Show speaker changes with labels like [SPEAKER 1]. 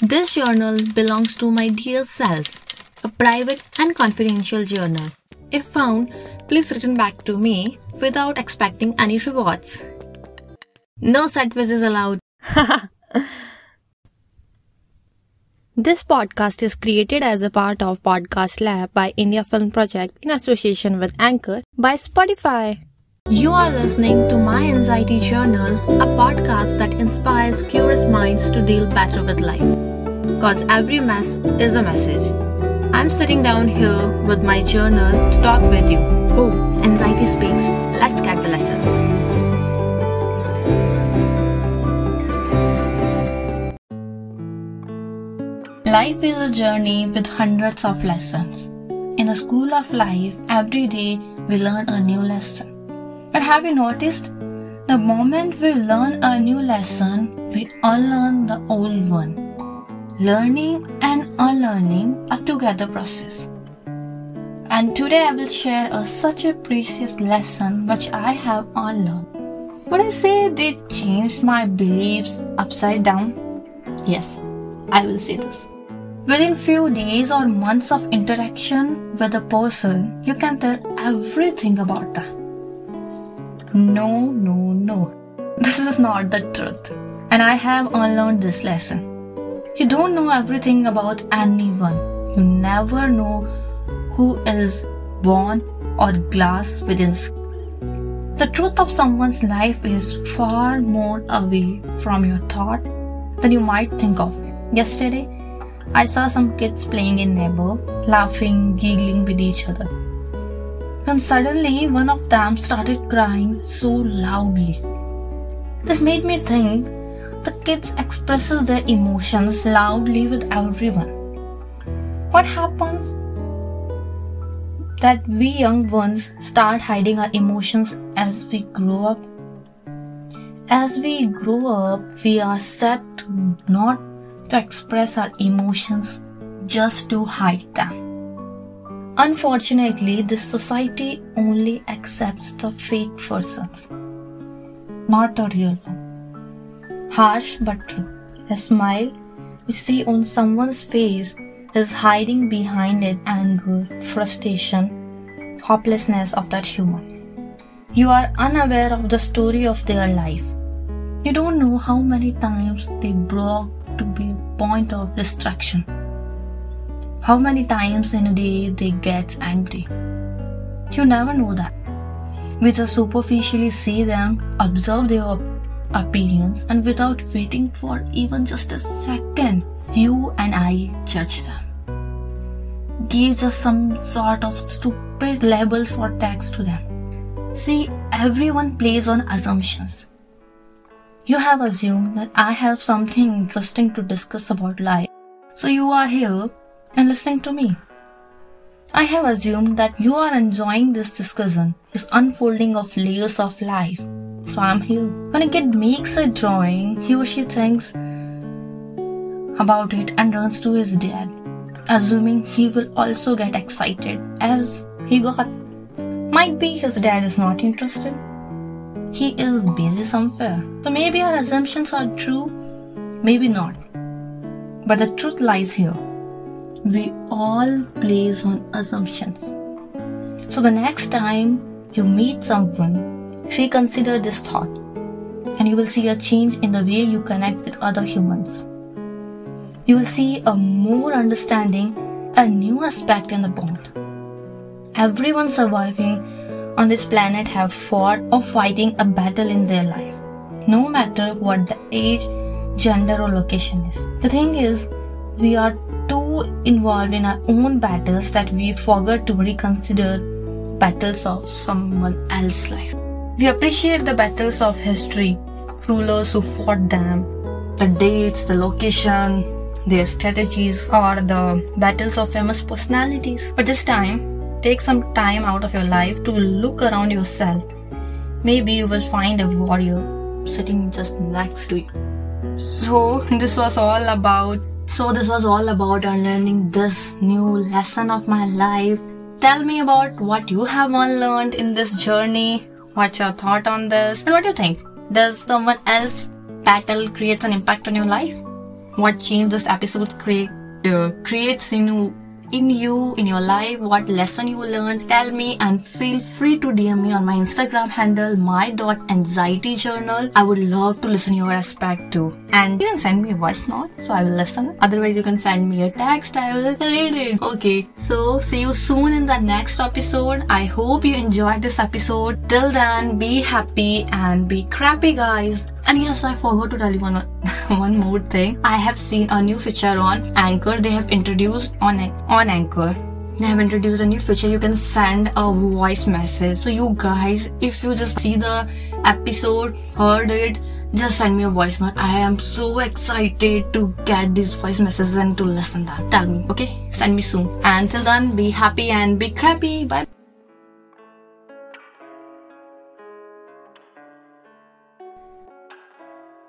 [SPEAKER 1] This journal belongs to my dear self, a private and confidential journal. If found, please return back to me without expecting any rewards. No set is allowed. this podcast is created as a part of Podcast Lab by India Film Project in association with Anchor by Spotify. You are listening to My Anxiety Journal, a podcast that inspires curious minds to deal better with life because every mess is a message. I'm sitting down here with my journal to talk with you. Oh, anxiety speaks. Let's get the lessons. Life is a journey with hundreds of lessons. In the school of life, every day we learn a new lesson. But have you noticed? The moment we learn a new lesson, we unlearn the old one. Learning and unlearning are together process. And today I will share a, such a precious lesson which I have unlearned. Would I say they changed my beliefs upside down? Yes, I will say this. Within few days or months of interaction with a person, you can tell everything about them. No, no, no. This is not the truth. And I have unlearned this lesson. You don't know everything about anyone. You never know who is born or glass within. The truth of someone's life is far more away from your thought than you might think of. Yesterday, I saw some kids playing in neighbor, laughing, giggling with each other. And suddenly, one of them started crying so loudly. This made me think the kids expresses their emotions loudly with everyone. What happens that we young ones start hiding our emotions as we grow up? As we grow up, we are set to not to express our emotions just to hide them. Unfortunately, this society only accepts the fake persons, not the real one harsh but true. A smile we see on someone's face is hiding behind it anger, frustration, hopelessness of that human. You are unaware of the story of their life. You don't know how many times they broke to be a point of distraction. How many times in a day they get angry. You never know that. We just superficially see them, observe their appearance and without waiting for even just a second, you and I judge them. Gives us some sort of stupid labels or tags to them. See, everyone plays on assumptions. You have assumed that I have something interesting to discuss about life, so you are here and listening to me. I have assumed that you are enjoying this discussion, this unfolding of layers of life I'm here. When a kid makes a drawing, he or she thinks about it and runs to his dad, assuming he will also get excited as he got. Might be his dad is not interested. He is busy somewhere. So maybe our assumptions are true, maybe not. But the truth lies here. We all place on assumptions. So the next time you meet someone Reconsider this thought, and you will see a change in the way you connect with other humans. You will see a more understanding, a new aspect in the bond. Everyone surviving on this planet have fought or fighting a battle in their life, no matter what the age, gender, or location is. The thing is, we are too involved in our own battles that we forget to reconsider battles of someone else's life. We appreciate the battles of history, rulers who fought them, the dates, the location, their strategies, or the battles of famous personalities. But this time, take some time out of your life to look around yourself. Maybe you will find a warrior sitting just next to you. So, this was all about. So, this was all about unlearning this new lesson of my life. Tell me about what you have unlearned in this journey What's your thought on this? And what do you think? Does someone else battle creates an impact on your life? what change this episode create uh, creates in in you, in your life, what lesson you learned, tell me and feel free to DM me on my Instagram handle, my.anxiety journal. I would love to listen your aspect too. And you can send me a voice note, so I will listen. Otherwise, you can send me a text, I will read it. Okay, so see you soon in the next episode. I hope you enjoyed this episode. Till then, be happy and be crappy, guys. And yes, I forgot to tell you one one more thing. I have seen a new feature on Anchor. They have introduced on on Anchor. They have introduced a new feature. You can send a voice message. So you guys, if you just see the episode, heard it, just send me a voice note. I am so excited to get these voice messages and to listen them. Tell me, okay? Send me soon. Until then, be happy and be crappy. Bye.